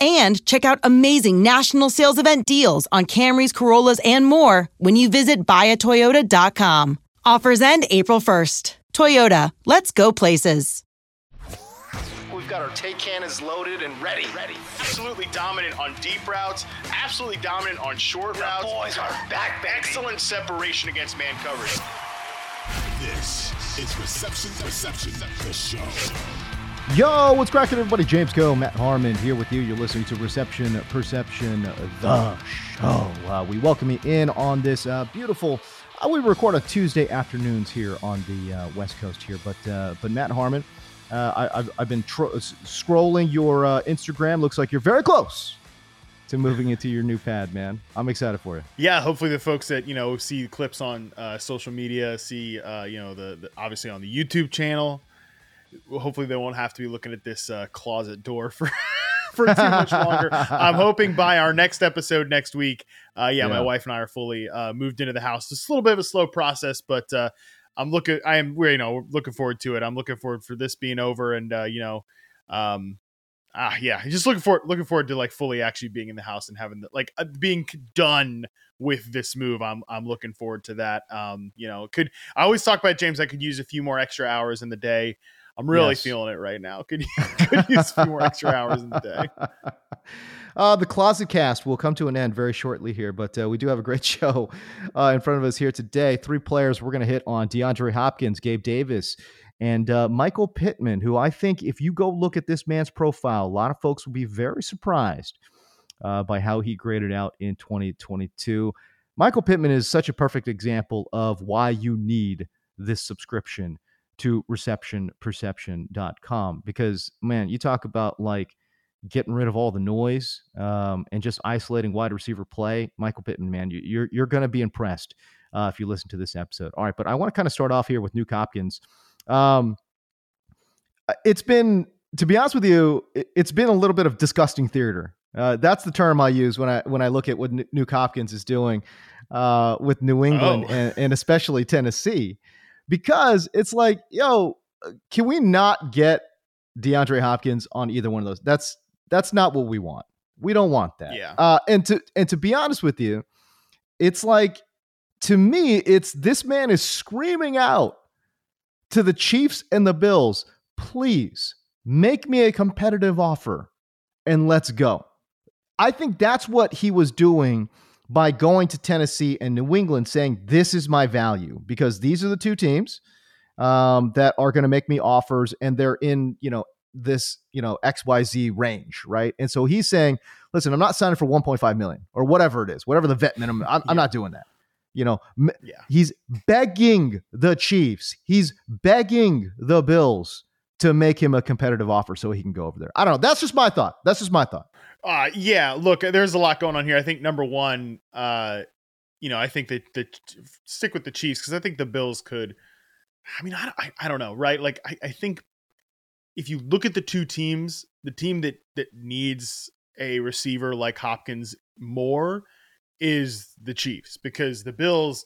and check out amazing national sales event deals on Camrys, Corollas, and more when you visit buyatoyota.com. Offers end April 1st. Toyota, let's go places. We've got our take cannons loaded and ready. Ready. Absolutely dominant on deep routes. Absolutely dominant on short the routes. boys are back, baby. Excellent separation against man coverage. This is Reception Perception, the show. Yo, what's cracking, everybody? James Koh, Matt Harmon here with you. You're listening to Reception Perception, the show. Uh, we welcome you in on this uh, beautiful. Uh, we record on Tuesday afternoons here on the uh, West Coast here, but uh, but Matt Harmon, uh, I, have I've been scrolling your Instagram. Looks like you're very close to moving into your new pad, man. I'm excited for you. Yeah, hopefully the folks that you know see clips on social media, see you know the, the obviously on the YouTube channel hopefully they won't have to be looking at this uh, closet door for for too much longer. I'm hoping by our next episode next week, uh, yeah, yeah, my wife and I are fully uh, moved into the house. It's a little bit of a slow process, but uh, I'm looking. I am, you know, looking forward to it. I'm looking forward for this being over, and uh, you know, um, ah, yeah, just looking forward, looking forward to like fully actually being in the house and having the, like uh, being done with this move. I'm I'm looking forward to that. Um, you know, could I always talk about James? I could use a few more extra hours in the day. I'm really yes. feeling it right now. Could, could use a few more extra hours in the day. Uh, the Closet Cast will come to an end very shortly here, but uh, we do have a great show uh, in front of us here today. Three players we're going to hit on DeAndre Hopkins, Gabe Davis, and uh, Michael Pittman, who I think if you go look at this man's profile, a lot of folks will be very surprised uh, by how he graded out in 2022. Michael Pittman is such a perfect example of why you need this subscription to receptionperception.com because man you talk about like getting rid of all the noise um, and just isolating wide receiver play michael pittman man you, are you're, you're going to be impressed uh, if you listen to this episode. All right but i want to kind of start off here with Nuke hopkins. Um, uh, it's been to be honest with you it's been a little bit of disgusting theater. Uh, that's the term I use when I when I look at what Nuke Hopkins is doing uh, with New England oh. and, and especially Tennessee because it's like, yo, uh, can we not get DeAndre Hopkins on either one of those? That's that's not what we want. We don't want that. Yeah. Uh, and to and to be honest with you, it's like to me, it's this man is screaming out to the Chiefs and the Bills, please make me a competitive offer and let's go. I think that's what he was doing by going to Tennessee and New England saying, This is my value because these are the two teams um, that are going to make me offers and they're in, you know, this, you know, XYZ range, right? And so he's saying, Listen, I'm not signing for 1.5 million or whatever it is, whatever the vet minimum. I'm, yeah. I'm not doing that. You know, yeah. he's begging the Chiefs, he's begging the Bills to make him a competitive offer so he can go over there. I don't know. That's just my thought. That's just my thought. Uh, yeah, look, there's a lot going on here. I think number one, uh, you know, I think that the stick with the Chiefs because I think the Bills could. I mean, I, I, I don't know, right? Like, I, I think if you look at the two teams, the team that that needs a receiver like Hopkins more is the Chiefs because the Bills.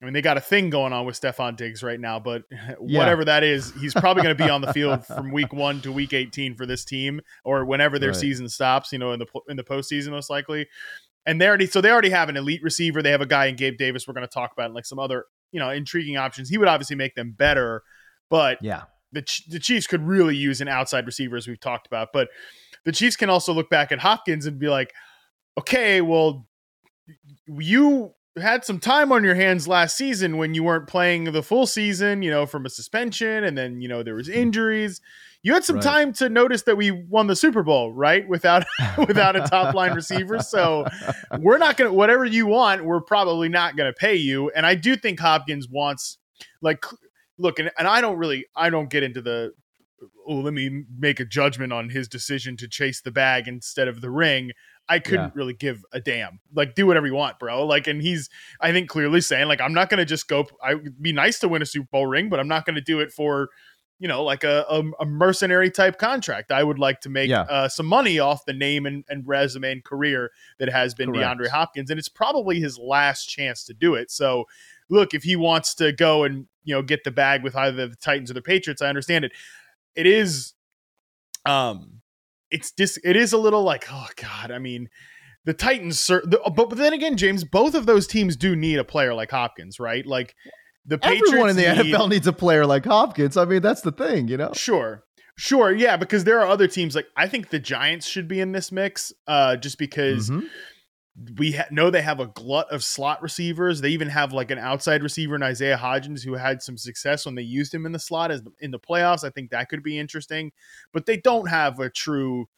I mean, they got a thing going on with Stefon Diggs right now, but whatever that is, he's probably going to be on the field from week one to week 18 for this team or whenever their Right. season stops, you know, in the, in the postseason, most likely. And they already, so they already have an elite receiver. They have a guy in Gabe Davis. We're going to talk about like some other, you know, intriguing options. He would obviously make them better, but Yeah. the, the Chiefs could really use an outside receiver, as we've talked about. But the Chiefs can also look back at Hopkins and be like, okay, well, you had some time on your hands last season when you weren't playing the full season, you know, from a suspension, and then you know there was hmm. injuries. You had some Right. time to notice that we won the Super Bowl, right? Without without a top line receiver. So we're not gonna whatever you want, we're probably not gonna pay you. And I do think Hopkins wants like look, and, and I don't really I don't get into the oh, let me make a judgment on his decision to chase the bag instead of the ring. I couldn't Yeah. really give a damn. Like, do whatever you want, bro. Like, and he's, I think, clearly saying, like, I'm not going to just go. I would be nice to win a Super Bowl ring, but I'm not going to do it for, you know, like a, a, a mercenary type contract. I would like to make Yeah. uh, some money off the name and, and resume and career that has been Correct. DeAndre Hopkins, and it's probably his last chance to do it. So, look, if he wants to go and you know get the bag with either the Titans or the Patriots, I understand it. It is, um, it's just it is a little like oh god. I mean, the Titans, the, but, but then again, James, both of those teams do need a player like Hopkins, right? Like the Patriots Everyone in the need- NFL needs a player like Hopkins. I mean, that's the thing, you know. Sure. Sure, yeah, because there are other teams like I think the Giants should be in this mix, uh, just because Mhm. We ha- know they have a glut of slot receivers. They even have like an outside receiver in Isaiah Hodgins who had some success when they used him in the slot as in the playoffs. I think that could be interesting, but they don't have a true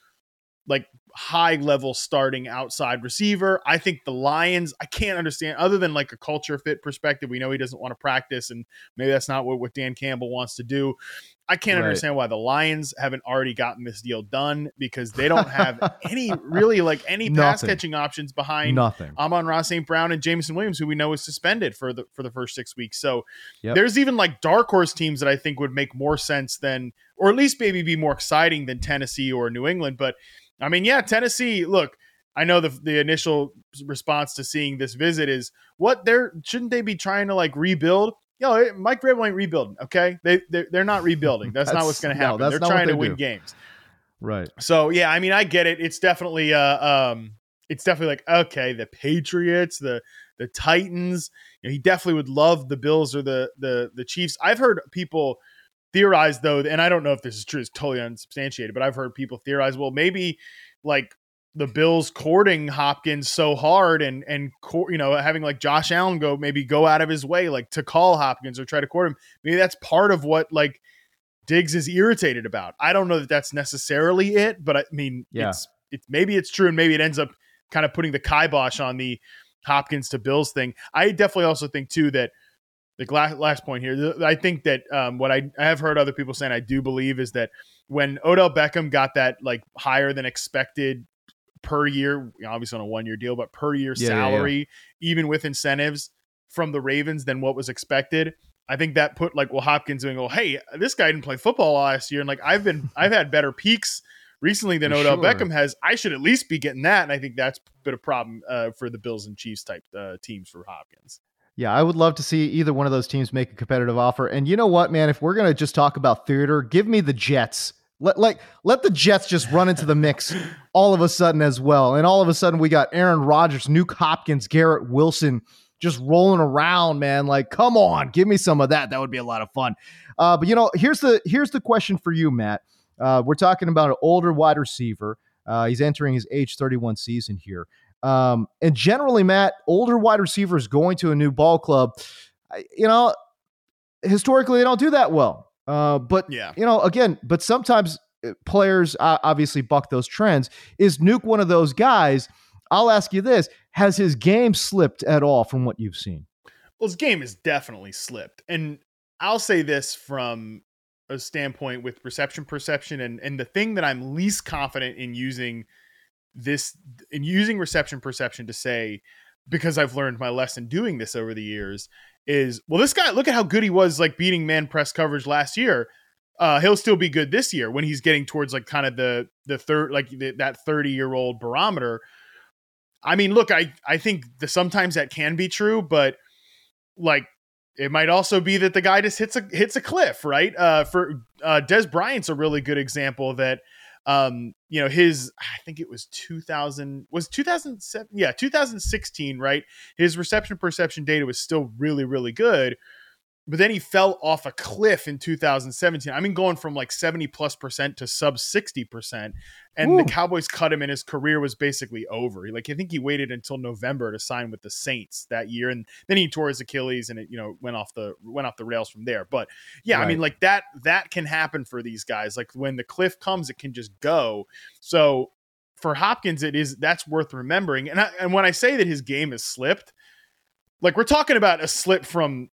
like high level starting outside receiver. I think the Lions, I can't understand other than like a culture fit perspective. We know he doesn't want to practice and maybe that's not what, what Dan Campbell wants to do. I can't Right. understand why the Lions haven't already gotten this deal done because they don't have any really like any pass catching options behind Nothing. Amon-Ra St. Brown and Jameson Williams, who we know is suspended for the for the first six weeks. So Yep. there's even like dark horse teams that I think would make more sense than, or at least maybe be more exciting than Tennessee or New England. But I mean, yeah, Tennessee. Look, I know the the initial response to seeing this visit is what they're shouldn't they be trying to like rebuild? Yo, Mike Vrabel ain't rebuilding. Okay, they they're, they're not rebuilding. That's, not what's going to no, happen. that's they're trying to they win games. Right. So yeah, I mean, I get it. It's definitely uh um it's definitely like okay, the Patriots, the the Titans. You know, he definitely would love the Bills or the the the Chiefs. I've heard people theorize though, and I don't know if this is true, it's totally unsubstantiated, but I've heard people theorize, well, maybe like the Bills courting Hopkins so hard and and you know having like Josh Allen go maybe go out of his way like to call Hopkins or try to court him. Maybe that's part of what like Diggs is irritated about. I don't know that that's necessarily it, but I mean, Yeah. it's it's maybe it's true, and maybe it ends up kind of putting the kibosh on the Hopkins to Bills thing. I definitely also think too that the last last point here. I think that um, what I, I have heard other people saying I do believe is that when Odell Beckham got that like higher than expected per year, obviously on a one year deal, but per year Yeah, yeah, yeah. salary, even with incentives from the Ravens than what was expected. I think that put like well Hopkins doing well, hey, this guy didn't play football last year, and like I've been I've had better peaks recently than For Odell sure. Beckham has. I should at least be getting that, and I think that's been a problem uh, for the Bills and Chiefs type uh, teams for Hopkins. Yeah, I would love to see either one of those teams make a competitive offer. And you know what, man? If we're gonna just talk about theater, give me the Jets. Let like let the Jets just run into the mix all of a sudden as well. And all of a sudden we got Aaron Rodgers, Nuke Hopkins, Garrett Wilson just rolling around, man. Like, come on, give me some of that. That would be a lot of fun. Uh, but you know, here's the here's the question for you, Matt. Uh, we're talking about an older wide receiver. Uh, he's entering his age 31 season here. Um, and generally, Matt, older wide receivers going to a new ball club, you know, historically they don't do that well. Uh, but Yeah. you know, again, but sometimes uh, players uh, obviously buck those trends. Is Nuke one of those guys? I'll ask you this: Has his game slipped at all from what you've seen? Well, his game has definitely slipped. And I'll say this from a standpoint with reception perception and and the thing that I'm least confident in using this in using reception perception to say because I've learned my lesson doing this over the years is well, this guy, look at how good he was like beating man press coverage last year. Uh, he'll still be good this year when he's getting towards like kind of the the third like the, that 30 year old barometer. I mean, look, I I think the, sometimes that can be true, but like it might also be that the guy just hits a hits a cliff, right? Uh, for uh, Dez Bryant's a really good example that um, you know, his I think it was 2000 was 2007 yeah, 2016, right? His reception perception data was still really really good but then he fell off a cliff in 2017. I mean, going from like 70 plus percent to sub 60 percent, and Ooh. the Cowboys cut him, and his career was basically over. Like I think he waited until November to sign with the Saints that year, and then he tore his Achilles, and it you know went off the went off the rails from there. But yeah, right. I mean, like that that can happen for these guys. Like when the cliff comes, it can just go. So for Hopkins, it is that's worth remembering. And I, and when I say that his game has slipped, like we're talking about a slip from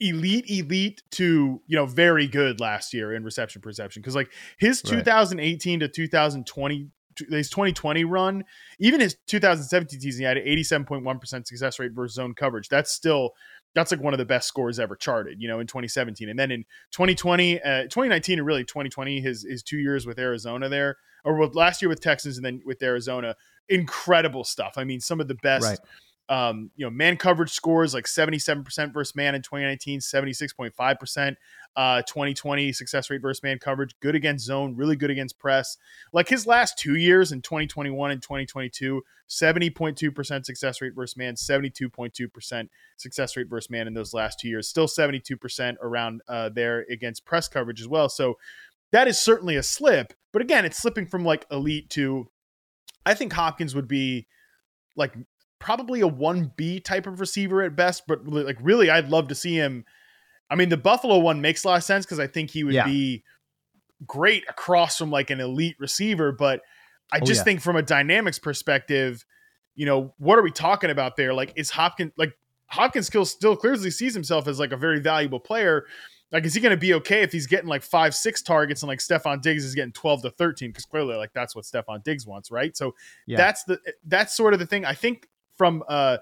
elite elite to you know very good last year in reception perception. Because like his right. 2018 to 2020 his 2020 run even his 2017 season he had an 87.1% success rate versus zone coverage. That's still that's like one of the best scores ever charted you know in 2017 and then in 2020 uh, 2019 and really 2020 his his two years with arizona there or with last year with texans and then with arizona incredible stuff. I mean some of the best right um, you know, man coverage scores like 77% versus man in 2019, 76.5%. Uh, 2020 success rate versus man coverage, good against zone, really good against press. Like his last two years in 2021 and 2022, 70.2% success rate versus man, 72.2% success rate versus man in those last two years. Still 72% around uh, there against press coverage as well. So that is certainly a slip. But again, it's slipping from like elite to, I think Hopkins would be like probably a 1B type of receiver at best, but like really I'd love to see him. I mean, the Buffalo one makes a lot of sense because I think he would yeah. be great across from like an elite receiver, but I oh, just yeah. think from a dynamics perspective, you know, what are we talking about there? Like, is Hopkins like Hopkins still still clearly sees himself as like a very valuable player. Like, is he going to be okay if he's getting like five, six targets and like Stefon Diggs is getting 12 to 13? Because clearly, like, that's what Stefon Diggs wants, right? So yeah. that's the that's sort of the thing. I think from uh,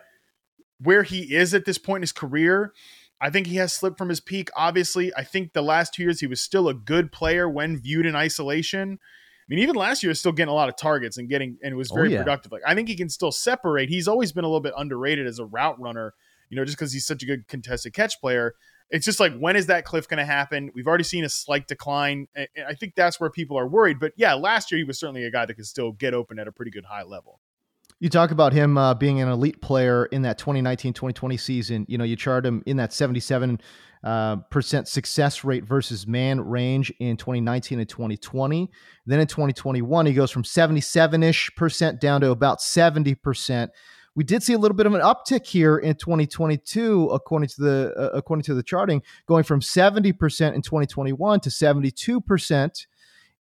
where he is at this point in his career. I think he has slipped from his peak. Obviously, I think the last two years he was still a good player when viewed in isolation. I mean, even last year was still getting a lot of targets and getting and was oh, very oh, yeah. productive. Like I think he can still separate. He's always been a little bit underrated as a route runner, you know, just because he's such a good contested catch player. It's just like when is that cliff going to happen? We've already seen a slight decline. and I think that's where people are worried. But yeah, last year he was certainly a guy that could still get open at a pretty good high level. You talk about him uh, being an elite player in that 2019-2020 season. You know, you chart him in that 77 uh, percent success rate versus man range in 2019 and 2020. Then in 2021, he goes from 77-ish percent down to about 70 percent. We did see a little bit of an uptick here in 2022, according to the uh, according to the charting, going from 70 percent in 2021 to 72 percent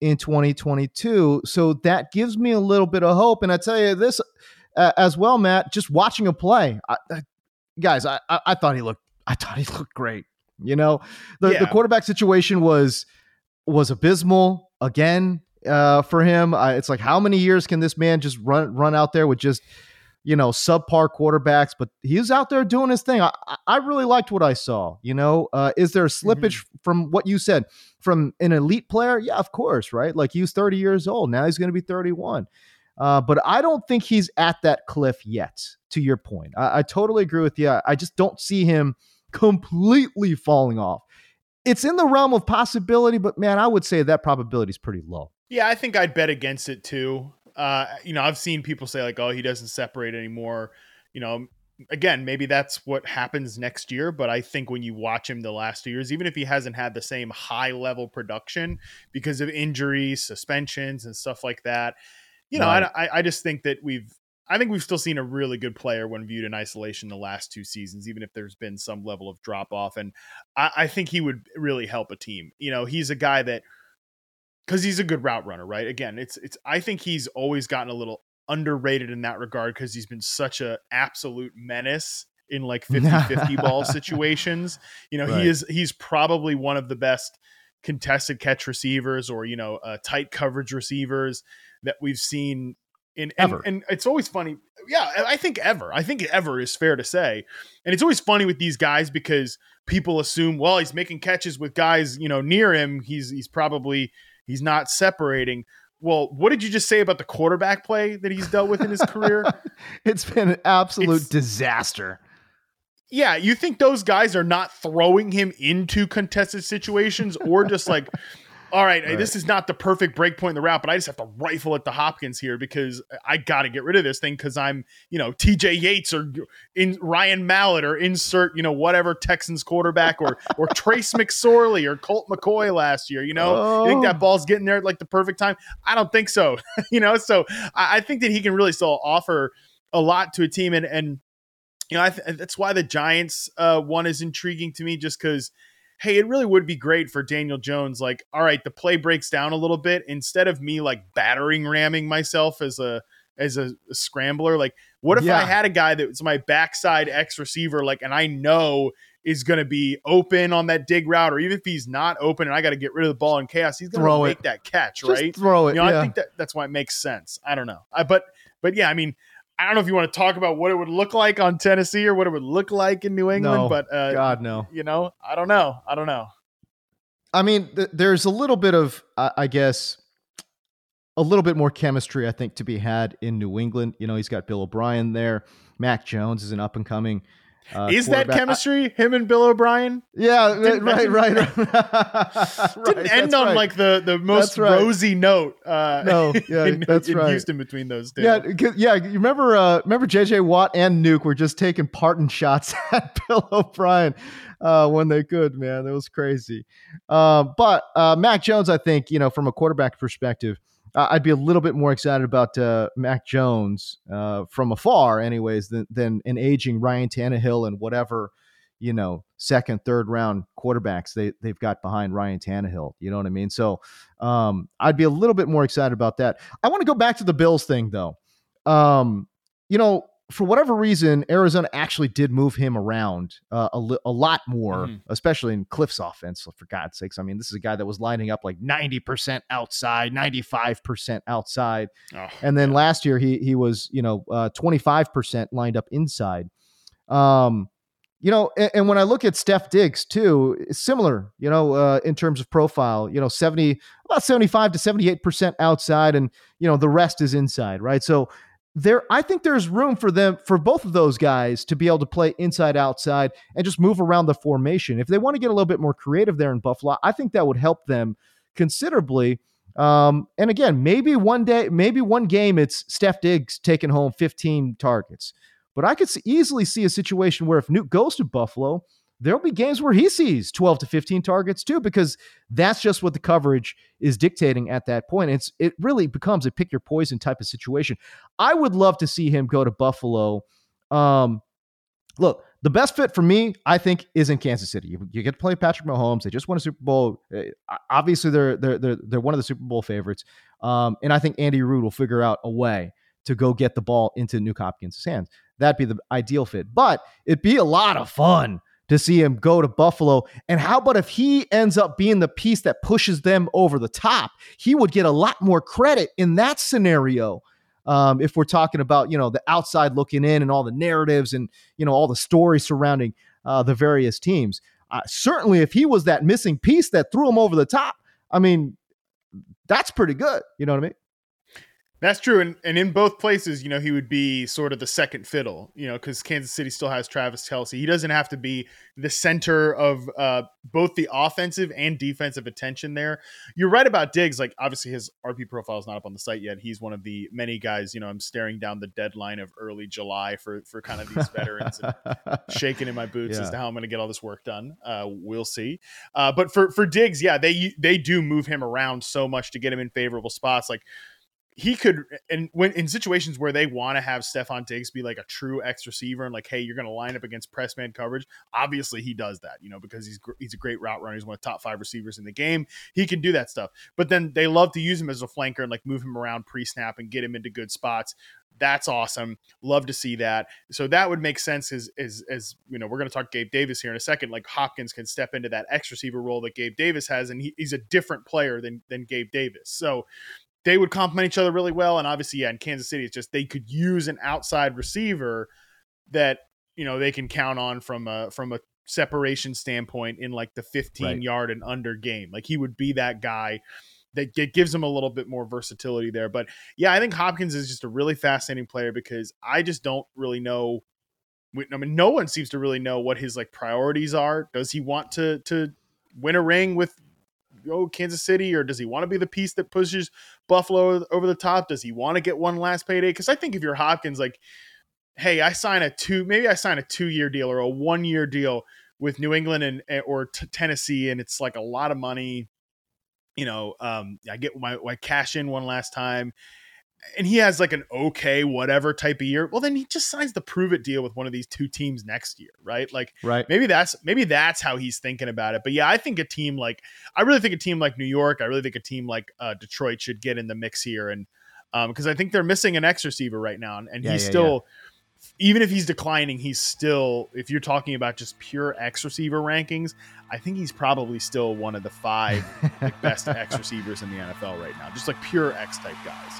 in 2022. So that gives me a little bit of hope. And I tell you this uh, as well, Matt, just watching a play, I, I, guys, I, I thought he looked, I thought he looked great. You know, the, yeah. the quarterback situation was was abysmal again uh, for him. it's like how many years can this man just run run out there with just you know, subpar quarterbacks, but he's out there doing his thing. I, I really liked what I saw. You know, uh, is there slippage mm-hmm. from what you said from an elite player? Yeah, of course, right? Like he was 30 years old. Now he's going to be 31. Uh, but I don't think he's at that cliff yet, to your point. I, I totally agree with you. I just don't see him completely falling off. It's in the realm of possibility, but man, I would say that probability is pretty low. Yeah, I think I'd bet against it too. Uh, you know, I've seen people say like, "Oh, he doesn't separate anymore." You know, again, maybe that's what happens next year. But I think when you watch him the last two years, even if he hasn't had the same high level production because of injuries, suspensions, and stuff like that, you know, right. I, I just think that we've I think we've still seen a really good player when viewed in isolation the last two seasons, even if there's been some level of drop off. And I, I, think he would really help a team. You know, he's a guy that because he's a good route runner, right? Again, it's it's I think he's always gotten a little underrated in that regard because he's been such a absolute menace in like 50-50 ball situations. You know, right. he is he's probably one of the best contested catch receivers or, you know, uh, tight coverage receivers that we've seen In Ever. and, and it's always funny. Yeah, I think ever. I think ever is fair to say. And it's always funny with these guys because people assume, well, he's making catches with guys, you know, near him. He's he's probably he's not separating. Well, what did you just say about the quarterback play that he's dealt with in his career? it's been an absolute It's- disaster. yeah, you think those guys are not throwing him into contested situations or just like, all right, Right. this is not the perfect break point in the route, but I just have to rifle at the Hopkins here because I got to get rid of this thing because I'm, you know, TJ Yates or in Ryan Mallett or insert, you know, whatever Texans quarterback or or Trace McSorley or Colt McCoy last year. You know, you think Oh. that ball's getting there at like the perfect time? I don't think so. you know, so I, I think that he can really still offer a lot to a team and and you know, I th- that's why the Giants uh, one is intriguing to me, just because, hey, it really would be great for Daniel Jones. Like, all right, the play breaks down a little bit instead of me like battering ramming myself as a as a, a scrambler. Like, what if Yeah. I had a guy that was my backside X receiver, like, and I know is going to be open on that dig route, or even if he's not open and I got to get rid of the ball in chaos, he's going to it. make that catch, Just right? throw it. you know, yeah. I think that that's why it makes sense. I don't know, I, but but yeah, I mean, I don't know if you want to talk about what it would look like on Tennessee or what it would look like in New England, No, but uh, God no. you know, I don't know, I don't know. I mean, th- there's a little bit of, I I guess, a little bit more chemistry, I think, to be had in New England. You know, he's got Bill O'Brien there. Mac Jones is an up and coming. Uh, Is that chemistry? him and Bill O'Brien yeah, Didn't- right, right, right. right. didn't end on right. like the the most right. rosy note. Uh, No, yeah, in, that's in right. Houston between those two. Yeah, yeah. You remember? Uh, remember JJ Watt and Nuke were just taking parting shots at Bill O'Brien uh, when they could. Man, that was crazy. Uh, but uh, Mac Jones, I think you know, from a quarterback perspective, I'd be a little bit more excited about uh, Mac Jones uh, from afar, anyways, than than an aging Ryan Tannehill and whatever you know second, third round quarterbacks they they've got behind Ryan Tannehill. You know what I mean? So um, I'd be a little bit more excited about that. I want to go back to the Bills thing though. Um, you know, for whatever reason, Arizona actually did move him around uh, a, li- a lot more, Mhm. especially in Kliff's offense. For God's sakes, I mean, this is a guy that was lining up like ninety percent outside, ninety five percent outside, Oh, and then last year he he was you know twenty five percent lined up inside. Um, you know, and, and when I look at Steph Diggs too, it's similar. You know, uh, in terms of profile, you know, seventy about seventy five to seventy eight percent outside, and you know the rest is inside, right? So there, I think there's room for them for both of those guys to be able to play inside outside and just move around the formation. If they want to get a little bit more creative there in Buffalo, I think that would help them considerably. Um, and again, maybe one day, maybe one game, it's Steph Diggs taking home 15 targets. But I could easily see a situation where if Nuke goes to Buffalo, there'll be games where he sees 12 to 15 targets too, because that's just what the coverage is dictating at that point. It's it really becomes a pick your poison type of situation. I would love to see him go to Buffalo. Um, look, the best fit for me, I think, is in Kansas City. You, you get to play Patrick Mahomes. They just won a Super Bowl. Uh, Obviously, they're they're they're they're one of the Super Bowl favorites. Um, and I think Andy Reid will figure out a way to go get the ball into Nuke Hopkins' hands. That'd be the ideal fit. But it'd be a lot of fun to see him go to Buffalo. And how about if he ends up being the piece that pushes them over the top? He would get a lot more credit in that scenario. Um, if we're talking about you know the outside looking in and all the narratives and you know all the stories surrounding uh, the various teams, uh, certainly if he was that missing piece that threw him over the top, I mean, that's pretty good. You know what I mean? That's true, and and in both places, you know, he would be sort of the second fiddle, you know, because Kansas City still has Travis Kelce. He doesn't have to be the center of uh, both the offensive and defensive attention there. You're right about Diggs. Like, obviously, his RP profile is not up on the site yet. He's one of the many guys. You know, I'm staring down the deadline of early July for for kind of these veterans and shaking in my boots as to how I'm going to get all this work done. Uh, we'll see. Uh, but for for Diggs, yeah, they they do move him around so much to get him in favorable spots. Like he could, and when in situations where they want to have Stefon Diggs be like a true X receiver and like, hey, you're going to line up against press man coverage. Obviously, he does that, you know, because he's he's a great route runner. He's one of the top five receivers in the game. He can do that stuff. But then they love to use him as a flanker and like move him around pre snap and get him into good spots. That's awesome. Love to see that. So that would make sense as as as you know, we're going to talk Gabe Davis here in a second. Like Hopkins can step into that X receiver role that Gabe Davis has, and he, he's a different player than than Gabe Davis. So they would complement each other really well. And obviously, yeah, in Kansas City, it's just they could use an outside receiver that you know they can count on from a from a separation standpoint in like the 15 Right. yard and under game. Like he would be that guy that gives him a little bit more versatility there. But yeah, I think Hopkins is just a really fascinating player because I just don't really know. I mean, no one seems to really know what his like priorities are. Does he want to to win a ring with oh Kansas City, or does he want to be the piece that pushes Buffalo over the top? Does he want to get one last payday? Because I think if you're Hopkins, like, hey, I sign a two, maybe I sign a two year deal or a one year deal with New England and eh, or t- Tennessee, and it's like a lot of money. You know, um, I get my, my cash in one last time, and he has like an okay whatever type of year. Well, then he just signs the prove it deal with one of these two teams next year, right? Like Right. maybe that's maybe that's how he's thinking about it. But yeah, I think a team like I really think a team like New York, I really think a team like uh, Detroit should get in the mix here, and because I think they're missing an X receiver right now, and, and Yeah, he's yeah, still. Even if he's declining, he's still. If you're talking about just pure X receiver rankings, I think he's probably still one of the five like, best X receivers in the NFL right now. Just like pure X type guys.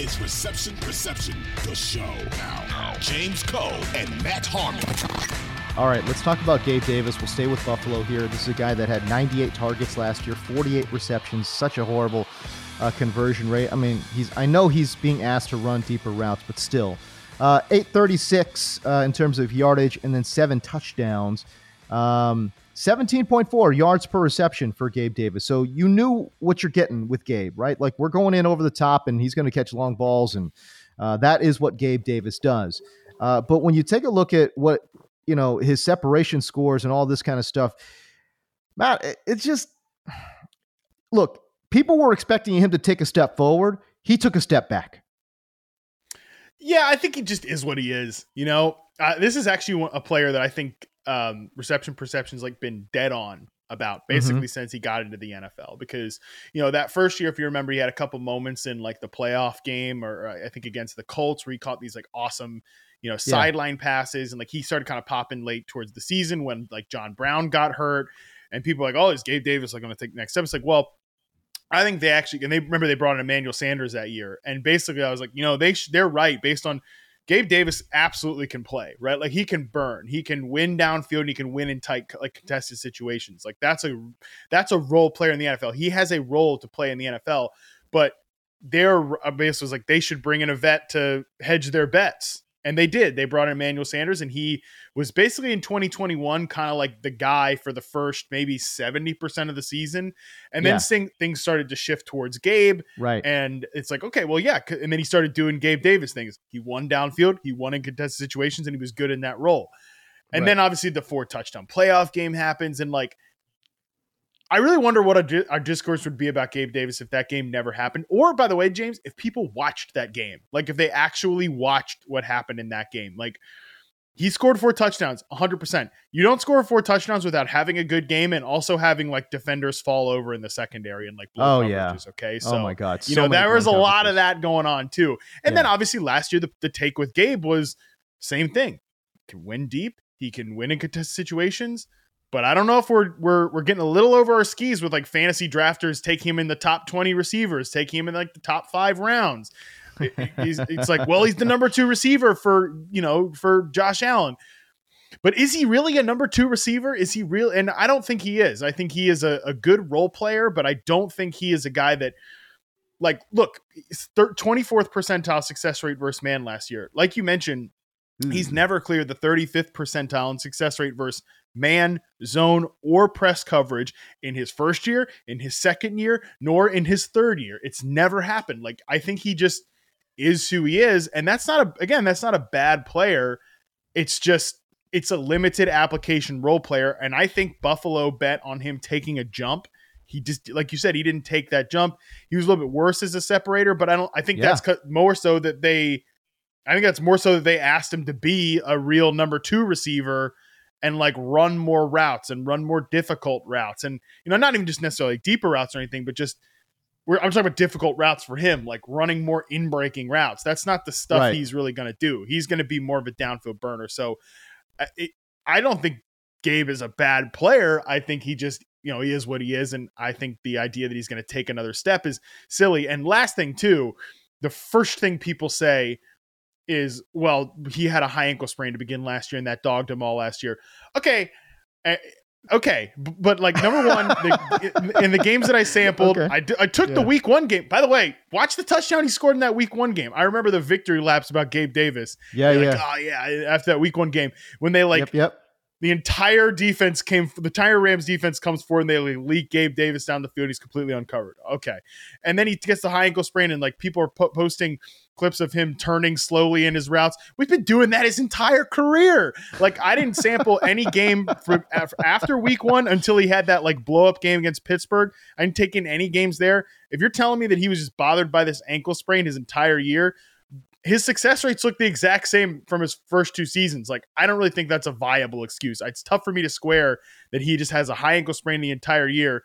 Is Reception Perception, the show. Now, James Koh and Matt Harmon. All right, let's talk about Gabe Davis. We'll stay with Buffalo here. This is a guy that had 98 targets last year, 48 receptions, such a horrible uh, conversion rate. I mean, he's I know he's being asked to run deeper routes, but still. Uh, 836 uh, in terms of yardage and then seven touchdowns. Um, 17.4 yards per reception for Gabe Davis. So you knew what you're getting with Gabe, right? Like we're going in over the top and he's going to catch long balls, and uh, that is what Gabe Davis does. Uh, but when you take a look at what you know his separation scores and all this kind of stuff, Matt, it- it's just look. People were expecting him to take a step forward. He took a step back. Yeah, I think he just is what he is. You know, uh, this is actually a player that I think um, reception perception's like been dead on about basically since he got into the NFL because you know that first year if you remember he had a couple moments in like the playoff game or uh, I think against the Colts where he caught these like awesome you know sideline passes and like he started kind of popping late towards the season when like John Brown got hurt and people like, oh, is Gabe Davis like going to take the next step? It's like, well, I think they actually, and they remember they brought in Emmanuel Sanders that year, and basically I was like, you know, they sh- they're right based on Gabe Davis absolutely can play, right? Like he can burn, he can win downfield, and he can win in tight like contested situations. Like that's a that's a role player in the NFL. He has a role to play in the NFL, but their uh, base was like they should bring in a vet to hedge their bets. And they did. They brought in Emmanuel Sanders, and he was basically in 2021 kind of like the guy for the first maybe 70% of the season. And then Yeah. things started to shift towards Gabe. Right. And it's like, okay, well, yeah. And then he started doing Gabe Davis things. He won downfield, he won in contested situations, and he was good in that role. And Right. then obviously the four touchdown playoff game happens. And like, I really wonder what our, di- our discourse would be about Gabe Davis if that game never happened. Or, by the way, James, if people watched that game, like if they actually watched what happened in that game, like he scored four touchdowns, 100%. You don't score four touchdowns without having a good game and also having like defenders fall over in the secondary and like blow Oh, yeah. Okay. Oh, So, my God. you know, there was a lot of that going on too. And then obviously last year, the, the take with Gabe was same thing. Can win deep. He can win in contested situations. But I don't know if we're we're we're getting a little over our skis with like fantasy drafters taking him in the top twenty receivers, taking him in like the top five rounds. It- it's like, well, he's the number two receiver for you know for Josh Allen. But is he really a number two receiver? Is he real? And I don't think he is. I think he is a, a good role player, but I don't think he is a guy that, like, look, thir- 24th percentile success rate versus man last year. Like you mentioned, he's hmm. never cleared the 35th percentile in success rate versus man, zone, or press coverage in his first year, in his second year, nor in his third year. It's never happened. Like, I think he just is who he is. And that's not a, again, that's not a bad player. It's just, it's a limited application role player. And I think Buffalo bet on him taking a jump. He just, like you said, he didn't take that jump. He was a little bit worse as a separator, but I don't, I think Yeah. that's more so that they, I think that's more so that they asked him to be a real number two receiver and like run more routes and run more difficult routes. And, you know, not even just necessarily deeper routes or anything, but just, we're, I'm talking about difficult routes for him, like running more in breaking routes. That's not the stuff Right. he's really going to do. He's going to be more of a downfield burner. So I- it, I don't think Gabe is a bad player. I think he just, you know, he is what he is. And I think the idea that he's going to take another step is silly. And last thing, too, the first thing people say is, well, he had a high ankle sprain to begin last year and that dogged him all last year. Okay. eh, Okay, but like number one, the, in- the games that I sampled, Okay. I, d- I took the week one game. By the way, watch the touchdown he scored in that week one game. I remember the victory laps about Gabe Davis. Yeah, yeah. like, oh yeah, after that week one game when they like yep, yep. The entire defense came, the entire Rams defense comes forward and they leak Gabe Davis down the field. He's completely uncovered. Okay, and then he gets the high ankle sprain and like people are po- posting clips of him turning slowly in his routes. We've been doing that his entire career. Like I didn't sample any game from af- after week one until he had that like blow up game against Pittsburgh. I didn't take in any games there. If you're telling me that he was just bothered by this ankle sprain his entire year, his success rates look the exact same from his first two seasons. Like, I don't really think that's a viable excuse. It's tough for me to square that he just has a high ankle sprain the entire year.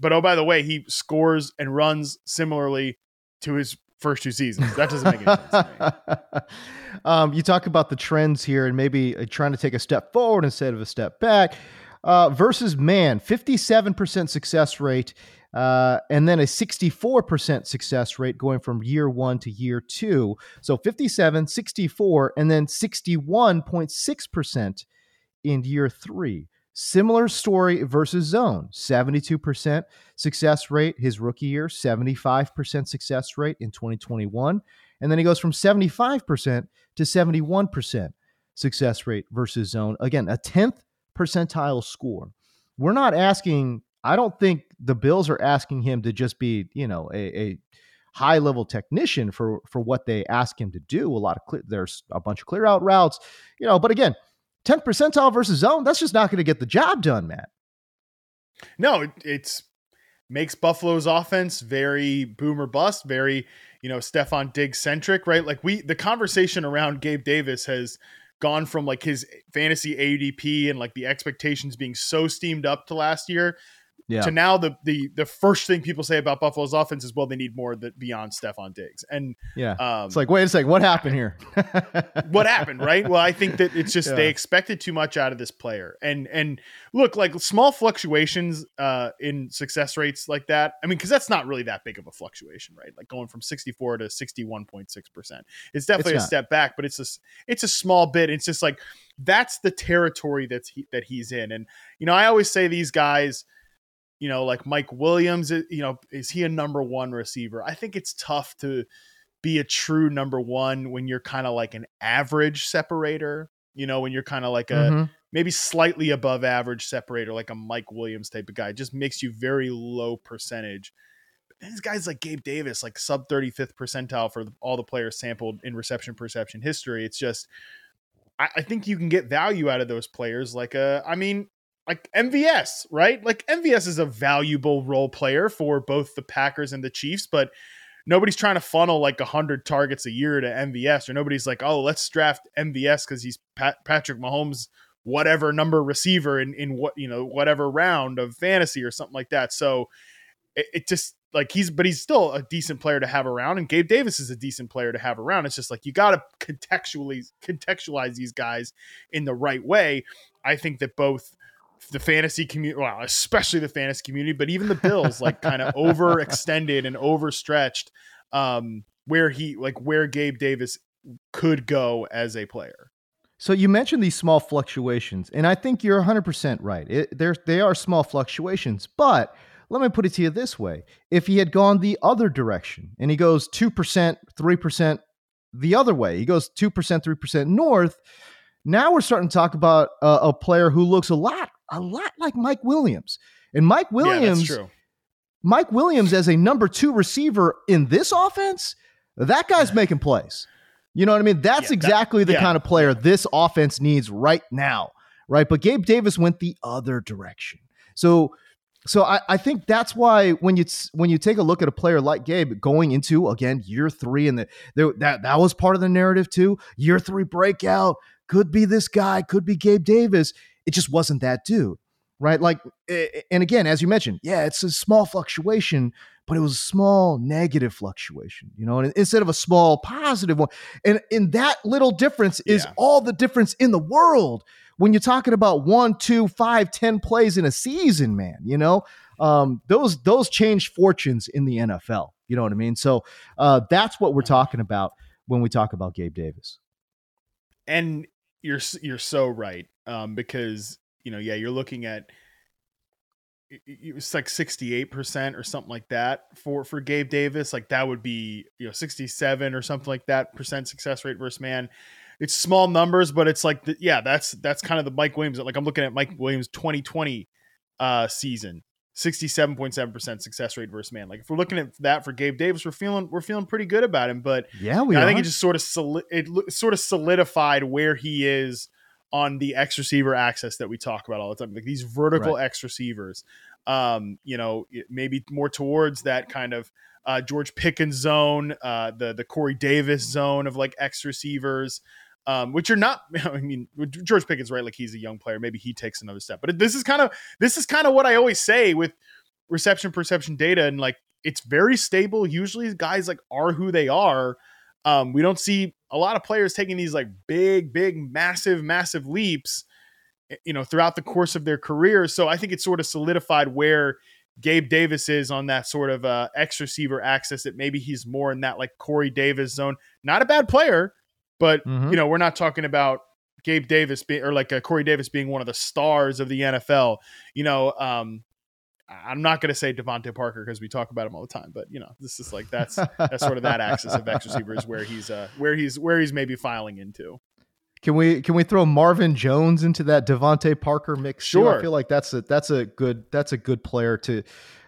But oh, by the way, he scores and runs similarly to his first two seasons. That doesn't make any sense. To me. um, you talk about the trends here and maybe uh, trying to take a step forward instead of a step back. Uh, versus man, 57% success rate, uh, and then a 64% success rate going from year one to year two. So 57, 64, and then 61.6% in year three. Similar story versus zone 72% success rate his rookie year, 75% success rate in 2021. And then he goes from 75% to 71% success rate versus zone. Again, a 10th percentile score. We're not asking, I don't think the Bills are asking him to just be, you know, a, a high level technician for for what they ask him to do. A lot of clear, there's a bunch of clear out routes, you know, but again, 10th percentile versus zone, that's just not going to get the job done, Matt. No, it, it's makes Buffalo's offense very boomer bust, very you know Stefon Diggs centric, right? Like we the conversation around Gabe Davis has gone from like his fantasy ADP and like the expectations being so steamed up to last year Yeah. to now the the the first thing people say about Buffalo's offense is well they need more that beyond Stefon Diggs and Yeah. um, it's like, wait a second, what happened here? what happened, right? Well, I think that it's just Yeah. they expected too much out of this player. And and look, like small fluctuations uh in success rates like that. I mean, because that's not really that big of a fluctuation, right? Like going from 64 to 61.6%. It's definitely It's a step back, but it's a it's a small bit. It's just like that's the territory that's he, that he's in. And you know, I always say these guys you know, like Mike Williams, uh, you know, is he a number one receiver? I think it's tough to be a true number one when you're kind of like an average separator, you know, when you're kind of like a Mhm. maybe slightly above average separator, like a Mike Williams type of guy. It just makes you very low percentage. But these guys like Gabe Davis, like sub 35th percentile for all the players sampled in reception perception history. It's just, I, I think you can get value out of those players. Like, uh, I mean, like MVS, right? Like MVS is a valuable role player for both the Packers and the Chiefs, but nobody's trying to funnel like 100 targets a year to MVS, or nobody's like, oh, let's draft MVS because he's Pat- Patrick Mahomes, whatever number receiver in, in what, you know, whatever round of fantasy or something like that. So it, it just, like he's, but he's still a decent player to have around, and Gabe Davis is a decent player to have around. It's just like you got to contextually contextualize these guys in the right way. I think that both the fantasy community, well, especially the fantasy community, but even the Bills, like kind of overextended and overstretched, um, where he like where Gabe Davis could go as a player. So you mentioned these small fluctuations, and I think you're 100% right. It, there, they are small fluctuations, but let me put it to you this way. If he had gone the other direction and he goes 2%, 3% the other way, he goes 2%, 3% north, now we're starting to talk about a, a player who looks a lot, a lot like Mike Williams. And Mike Williams, yeah, true. Mike Williams as a number two receiver in this offense, that guy's making plays. You know what I mean? That's Yeah, that- exactly the yeah. kind of player this offense needs right now, right? But Gabe Davis went the other direction. So, so I, I think that's why when you when you take a look at a player like Gabe going into again year three, and the there, that that was part of the narrative too. Year three breakout could be this guy, could be Gabe Davis. It just wasn't that dude right? Like, and again, as you mentioned, yeah, it's a small fluctuation, but it was a small negative fluctuation, you know, and instead of a small positive one. And in that little difference is Yeah. all the difference in the world when you're talking about one, two, five, ten plays in a season, man. You know, um, those those change fortunes in the NFL. You know what I mean? So uh, that's what we're talking about when we talk about Gabe Davis. and you're you're so right um, because you know yeah you're looking at it- was like 68% or something like that for for Gabe Davis like that would be you know 67 or something like that percent success rate versus man. It's small numbers but it's like the, yeah that's that's kind of the Mike Williams like I'm looking at Mike Williams 2020 uh season 67.7% success rate versus man. Like if we're looking at that for Gabe Davis we're feeling we're feeling pretty good about him but Yeah, we I think it just sort of soli- it sort of solidified where he is on the X receiver access that we talk about all the time, like these vertical Right. X receivers. Um, you know, maybe more towards that kind of uh, George Pickens zone, uh, the the Corey Davis zone of like X receivers. Um, which are not, I mean, George Pickens, right? Like he's a young player. Maybe he takes another step. But this is kind of, this is kind of what I always say with reception perception data. And like, it's very stable. Usually guys like are who they are. Um, we don't see a lot of players taking these like big, big, massive, massive leaps, eh, you know, throughout the course of their career. So I think it sort of solidified where Gabe Davis is on that sort of uh, X receiver access that maybe he's more in that like Corey Davis zone. Not a bad player, but Mhm. you know, we're not talking about Gabe Davis being or like uh, Corey Davis being one of the stars of the NFL. You know, um, I'm not going to say DeVante Parker because we talk about him all the time, but you know, this is like that's that's sort of that axis of X receivers where he's uh where he's where he's maybe filing into. Can we can we throw Marvin Jones into that DeVante Parker mix? too? I feel like that's a that's a good that's a good player to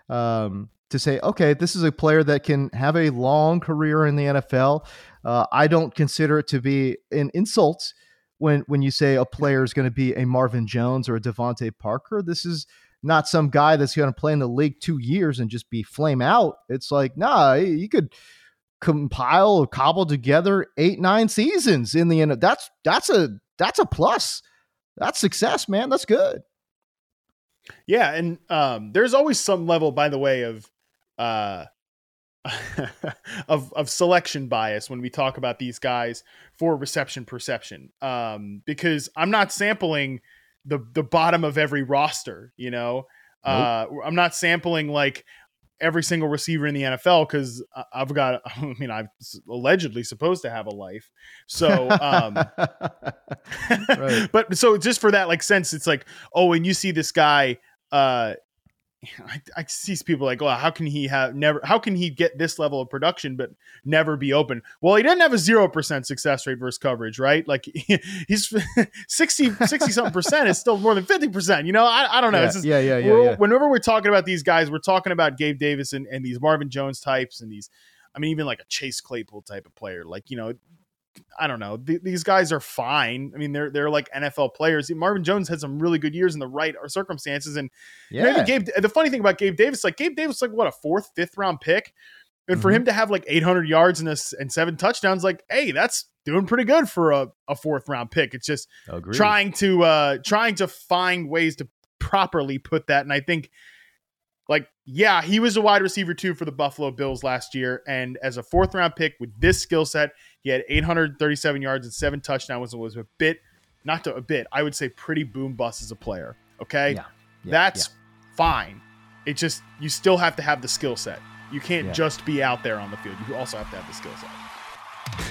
um to say, okay, this is a player that can have a long career in the NFL. Uh, I don't consider it to be an insult when when you say a player is going to be a Marvin Jones or a DeVante Parker. This is not some guy that's going to play in the league two years and just be flame out. It's like, nah, you could compile or cobble together eight nine seasons in the end. That's that's a that's a plus. That's success, man. That's good. Yeah, and um, there's always some level, by the way, of uh, of of selection bias when we talk about these guys for reception perception. Um, because I'm not sampling the the bottom of every roster, you know. Uh, I'm not sampling like every single receiver in the NFL because I've got, I mean, I'm allegedly supposed to have a life. So, um, but so just for that like sense, it's like, oh, and you see this guy, uh, I, I see people like, well, how can he have never? How can he get this level of production but never be open? Well, he didn't have a zero percent success rate versus coverage, right? Like he's 60, 60 something percent is still more than fifty percent. You know, I, I don't know. Yeah, just, yeah, yeah, yeah, yeah, Whenever we're talking about these guys, we're talking about Gabe Davis and, and these Marvin Jones types and these. I mean, even like a Chase Claypool type of player, like you know, I don't know. Th- these guys are fine. I mean, they're they're like NFL players. Marvin Jones had some really good years in the right circumstances, and yeah. maybe Gabe. The funny thing about Gabe Davis, like Gabe Davis, like what a fourth, fifth round pick, and mm-hmm. for him to have like 800 yards and a, and seven touchdowns, like hey, that's doing pretty good for a, a fourth round pick. It's just Agreed. trying to uh trying to find ways to properly put that, and I think like, yeah, he was a wide receiver too for the Buffalo Bills last year. And as a fourth round pick with this skill set, he had 837 yards and seven touchdowns. Was a bit, not to a bit, I would say pretty boom bust as a player. Okay. Yeah. yeah That's yeah. fine. It just, you still have to have the skill set. You can't just be out there on the field. You also have to have the skill set.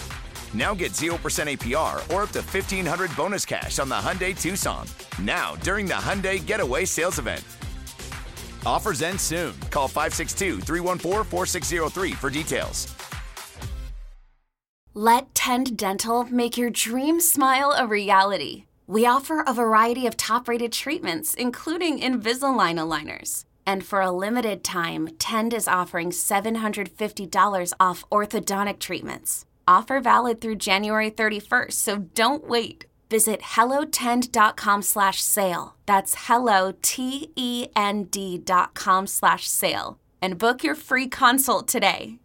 Now get 0% APR or up to 1500 bonus cash on the Hyundai Tucson. Now, during the Hyundai Getaway Sales Event. Offers end soon. Call 562 314 4603 for details. Let Tend Dental make your dream smile a reality. We offer a variety of top rated treatments, including Invisalign aligners. And for a limited time, Tend is offering $750 off orthodontic treatments. Offer valid through January 31st, so don't wait. Visit hellotend.com slash sale. That's hello, T-E-N-D dot com slash sale. And book your free consult today.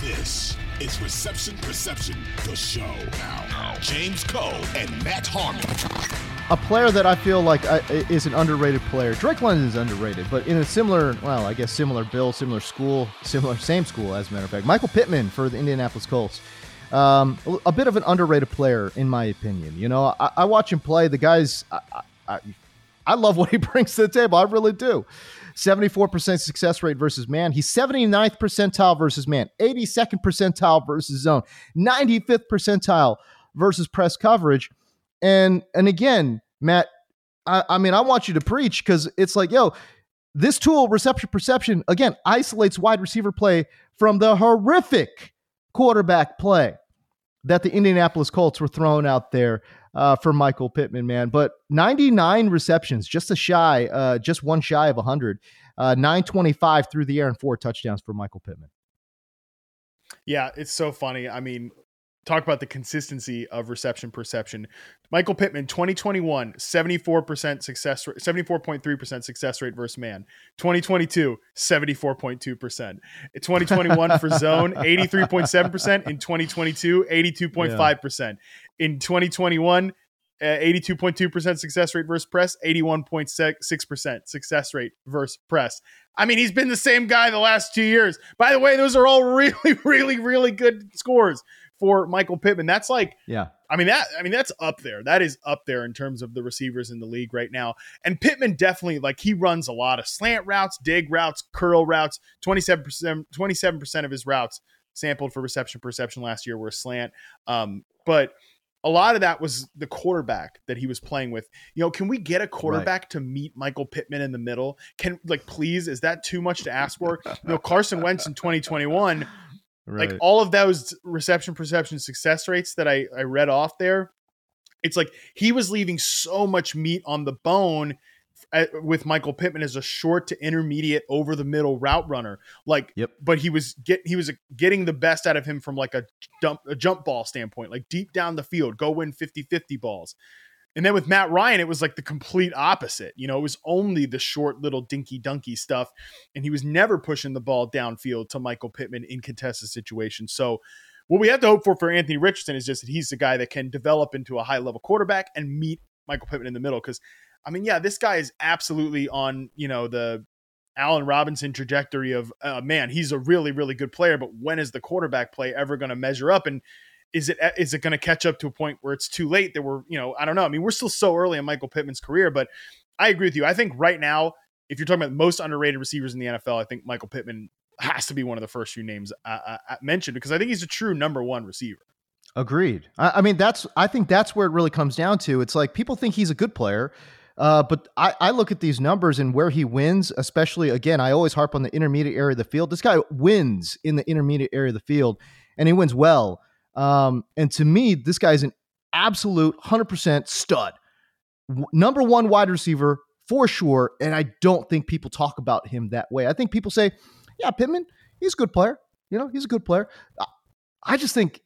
This is Reception Perception, the show. Now, James Koh and Matt Harmon. A player that I feel like uh, is an underrated player. Drake London is underrated, but in a similar, well, I guess similar bill, similar school, similar same school, as a matter of fact. Michael Pittman for the Indianapolis Colts. Um, a, bit of an underrated player, in my opinion. You know, I, I watch him play. The guy's, I, I, I love what he brings to the table. I really do. 74% success rate versus man. He's 79th percentile versus man, 82nd percentile versus zone, 95th percentile versus press coverage. And and again, Matt, I, I mean, I want you to preach because it's like, yo, this tool, reception perception, again, isolates wide receiver play from the horrific quarterback play that the Indianapolis Colts were thrown out there uh, for Michael Pittman, man. But 99 receptions, just a shy, uh, just one shy of 100. Uh, 925 through the air and four touchdowns for Michael Pittman. Yeah, it's so funny. I mean, talk about the consistency of reception perception. Michael Pittman, 2021, 74% success rate, 74.3% success rate versus man. 2022, 74.2%. 2021 for zone, 83.7%. In 2022, 82.5%. Yeah. In 2021, uh, 82.2% success rate versus press, 81.6% success rate versus press. I mean, he's been the same guy the last two years. By the way, those are all really, really, really good scores for Michael Pittman. That's like, yeah. I mean that. I mean that's up there. That is up there in terms of the receivers in the league right now. And Pittman definitely like he runs a lot of slant routes, dig routes, curl routes. Twenty seven percent, twenty seven percent of his routes sampled for reception perception last year were slant. Um, but a lot of that was the quarterback that he was playing with. You know, can we get a quarterback right. to meet Michael Pittman in the middle? Can like please? Is that too much to ask for? You know, Carson Wentz in 2021, right. like all of those reception perception success rates that I I read off there, it's like he was leaving so much meat on the bone uh, with Michael Pittman as a short to intermediate over the middle route runner. Like, yep. but he was get he was uh, getting the best out of him from like a dump a jump ball standpoint, like deep down the field, go win 50-50 balls. And then with Matt Ryan, it was like the complete opposite. You know, it was only the short little dinky dunky stuff, and he was never pushing the ball downfield to Michael Pittman in contested situations. So what we have to hope for for Anthony Richardson is just that he's the guy that can develop into a high level quarterback and meet Michael Pittman in the middle because I mean, yeah, this guy is absolutely on, you know, the Allen Robinson trajectory of, uh, man, he's a really, really good player, but when is the quarterback play ever going to measure up? And is it is it going to catch up to a point where it's too late that we're, you know, I don't know. I mean, we're still so early in Michael Pittman's career, but I agree with you. I think right now, if you're talking about the most underrated receivers in the NFL, I think Michael Pittman has to be one of the first few names I, I mentioned because I think he's a true number one receiver. Agreed. I, I mean, that's I think that's where it really comes down to. It's like people think he's a good player uh, but I, I look at these numbers and where he wins, especially again, I always harp on the intermediate area of the field. This guy wins in the intermediate area of the field, and he wins well. Um, and to me, this guy's an absolute 100% stud. W- number one wide receiver for sure. And I don't think people talk about him that way. I think people say, yeah, Pittman, he's a good player. You know, he's a good player. I just think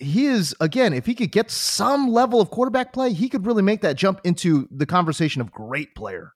he is again if he could get some level of quarterback play he could really make that jump into the conversation of great player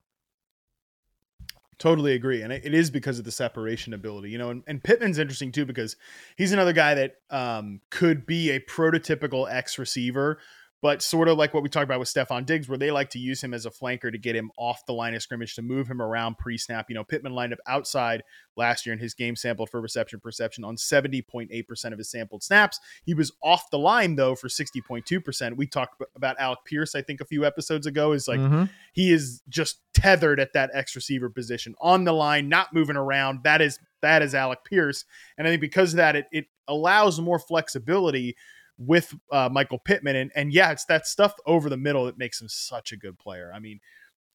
totally agree and it is because of the separation ability you know and, and pittman's interesting too because he's another guy that um, could be a prototypical x receiver but sort of like what we talked about with Stefon Diggs, where they like to use him as a flanker to get him off the line of scrimmage to move him around pre snap. You know, Pittman lined up outside last year in his game sampled for reception perception on 70.8% of his sampled snaps. He was off the line, though, for 60.2%. We talked about Alec Pierce, I think, a few episodes ago, is like mm-hmm. he is just tethered at that X receiver position on the line, not moving around. That is that is Alec Pierce. And I think because of that, it, it allows more flexibility with uh, Michael Pittman. And, and yeah, it's that stuff over the middle that makes him such a good player. I mean,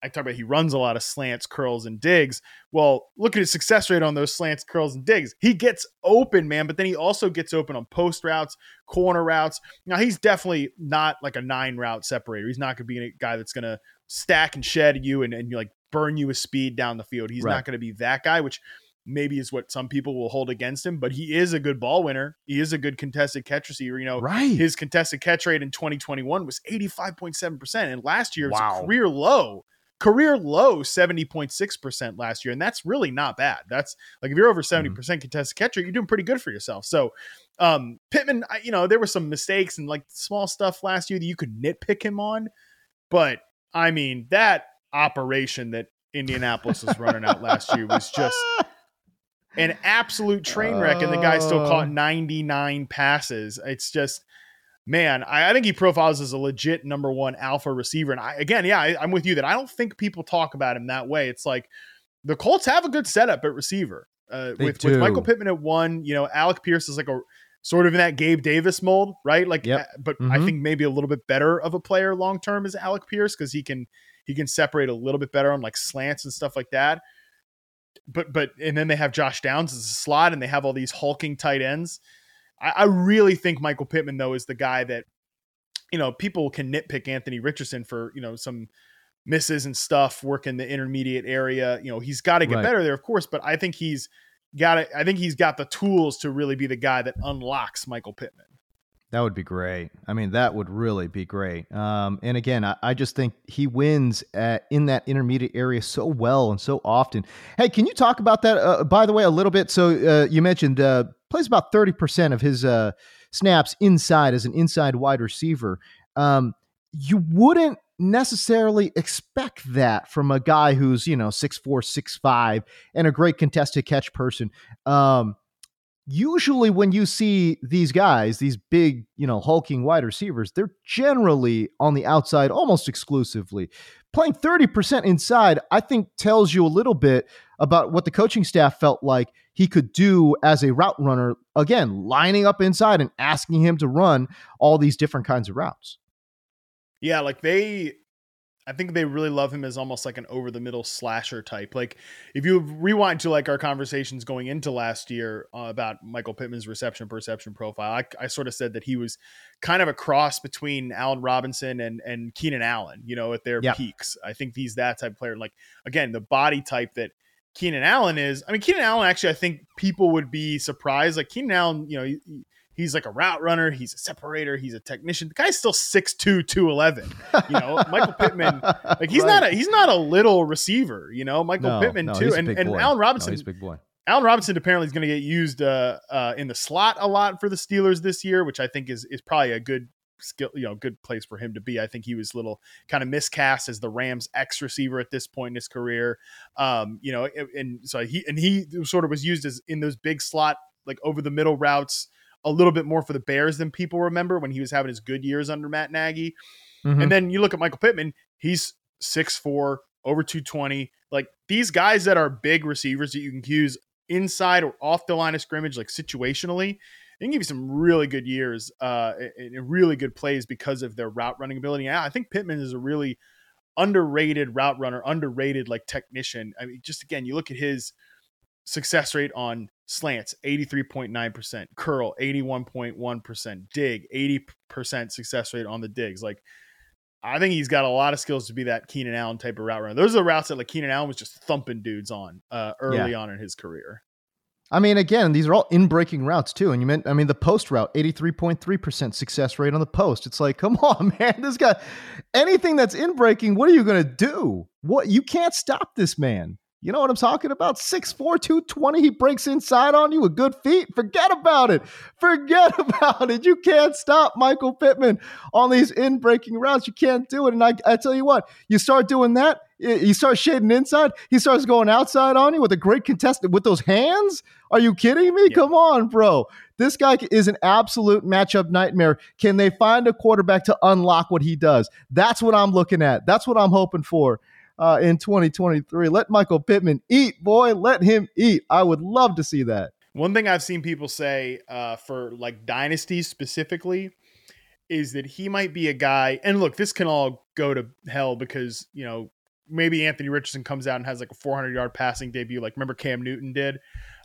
I talk about he runs a lot of slants, curls, and digs. Well, look at his success rate on those slants, curls, and digs. He gets open, man, but then he also gets open on post routes, corner routes. Now, he's definitely not like a nine route separator. He's not going to be a guy that's going to stack and shed you and, and like burn you with speed down the field. He's right. not going to be that guy, which – maybe is what some people will hold against him, but he is a good ball winner. He is a good contested catch receiver. You know, right. his contested catch rate in 2021 was 85.7%. And last year was wow. a career low, career low 70.6% last year. And that's really not bad. That's like if you're over 70% mm-hmm. contested catch rate, you're doing pretty good for yourself. So, um, Pittman, you know, there were some mistakes and like small stuff last year that you could nitpick him on. But I mean, that operation that Indianapolis was running out last year was just an absolute train wreck, and the guy still caught oh. 99 passes. It's just, man, I, I, think he profiles as a legit number one alpha receiver. And I, again, yeah, I, I'm with you that I don't think people talk about him that way. It's like the Colts have a good setup at receiver uh, with, with Michael Pittman at one. You know, Alec Pierce is like a sort of in that Gabe Davis mold, right? Like, yep. Uh, but mm-hmm. I think maybe a little bit better of a player long term is Alec Pierce because he can he can separate a little bit better on like slants and stuff like that but but and then they have Josh Downs as a slot, and they have all these hulking tight ends. I, I really think Michael Pittman though is the guy that you know people can nitpick Anthony Richardson for you know some misses and stuff work in the intermediate area. You know he's got to get right. better there, of course, but I think he's got it. I think he's got the tools to really be the guy that unlocks Michael Pittman. That would be great. I mean, that would really be great. Um, and again, I, I, just think he wins at, in that intermediate area so well and so often. Hey, can you talk about that, uh, by the way, a little bit? So uh, you mentioned uh, plays about 30% of his uh, snaps inside as an inside wide receiver. Um, you wouldn't necessarily expect that from a guy who's, you know, six four, six five, and a great contested catch person. Um, usually when you see these guys, these big, you know, hulking wide receivers, they're generally on the outside almost exclusively. Playing 30% inside, I think tells you a little bit about what the coaching staff felt like he could do as a route runner. Again, lining up inside and asking him to run all these different kinds of routes. Yeah, like they I think they really love him as almost like an over the middle slasher type. Like if you rewind to like our conversations going into last year uh, about Michael Pittman's reception perception profile, I, I, sort of said that he was kind of a cross between Allen Robinson and and Keenan Allen, you know, at their yep. peaks. I think he's that type of player. Like again, the body type that Keenan Allen is. I mean, Keenan Allen actually, I think people would be surprised. Like Keenan Allen, you know. He, He's like a route runner. He's a separator. He's a technician. The guy's still 6'2", 211. You know, Michael Pittman, like he's right. not a he's not a little receiver. You know, Michael no, Pittman no, too, and and boy. Allen Robinson. No, he's a big boy. Allen Robinson apparently is going to get used uh, uh, in the slot a lot for the Steelers this year, which I think is is probably a good skill, you know, good place for him to be. I think he was a little kind of miscast as the Rams X receiver at this point in his career. Um, you know, and so he and he sort of was used as in those big slot, like over the middle routes a little bit more for the Bears than people remember when he was having his good years under Matt Nagy. Mm-hmm. And then you look at Michael Pittman, he's 6'4, over 220. Like these guys that are big receivers that you can use inside or off the line of scrimmage, like situationally, they can give you some really good years uh, and really good plays because of their route running ability. And I think Pittman is a really underrated route runner, underrated like technician. I mean, just again, you look at his success rate on slants 83.9% curl 81.1% dig 80% success rate on the digs like I think he's got a lot of skills to be that Keenan Allen type of route runner. Those are the routes that like Keenan Allen was just thumping dudes on uh, early yeah. on in his career. I mean, again, these are all in breaking routes too. And you meant, I mean, the post route, 83.3% success rate on the post. It's like, come on, man. This guy, anything that's in breaking, what are you going to do? What you can't stop this man. You know what I'm talking about? 6'4, 220. He breaks inside on you with good feet. Forget about it. Forget about it. You can't stop Michael Pittman on these in breaking routes. You can't do it. And I, I tell you what, you start doing that, you start shading inside, he starts going outside on you with a great contestant with those hands. Are you kidding me? Yeah. Come on, bro. This guy is an absolute matchup nightmare. Can they find a quarterback to unlock what he does? That's what I'm looking at. That's what I'm hoping for uh, in 2023. Let Michael Pittman eat, boy. Let him eat. I would love to see that. One thing I've seen people say uh, for like dynasties specifically is that he might be a guy. And look, this can all go to hell because you know maybe Anthony Richardson comes out and has like a 400 yard passing debut, like remember Cam Newton did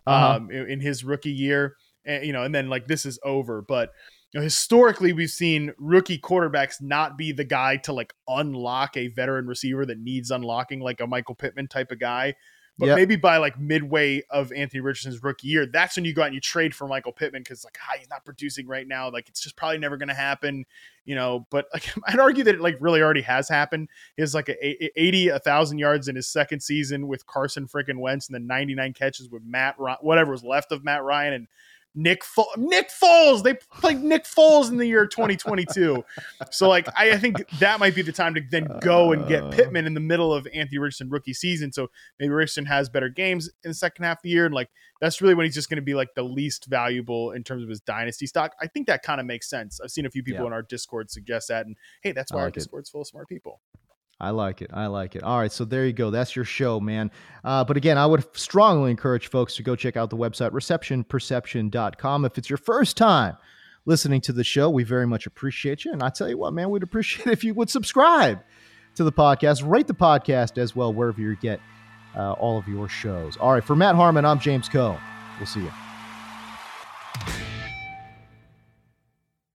uh-huh. um, in, in his rookie year. And, you know, and then like this is over, but you know, historically we've seen rookie quarterbacks not be the guy to like unlock a veteran receiver that needs unlocking, like a Michael Pittman type of guy. But yep. maybe by like midway of Anthony Richardson's rookie year, that's when you go out and you trade for Michael Pittman because like ah, he's not producing right now. Like it's just probably never going to happen, you know. But like I'd argue that it like really already has happened. He has like a, a 80, a thousand yards in his second season with Carson freaking Wentz, and then 99 catches with Matt, Ryan, whatever was left of Matt Ryan, and Nick Fo- Nick Foles. They played Nick Foles in the year 2022. so like I, I, think that might be the time to then go and get. Pittman in the middle of Anthony Richardson rookie season. So maybe Richardson has better games in the second half of the year. And like that's really when he's just going to be like the least valuable in terms of his dynasty stock. I think that kind of makes sense. I've seen a few people yeah. in our Discord suggest that. And hey, that's why like our Discord's full of smart people. I like it. I like it. All right, so there you go. That's your show, man. Uh, but again, I would strongly encourage folks to go check out the website receptionperception.com. If it's your first time listening to the show, we very much appreciate you. And I tell you what, man, we'd appreciate if you would subscribe to the podcast, rate the podcast as well wherever you get uh, all of your shows. All right, for Matt Harmon, I'm James Koh. We'll see you.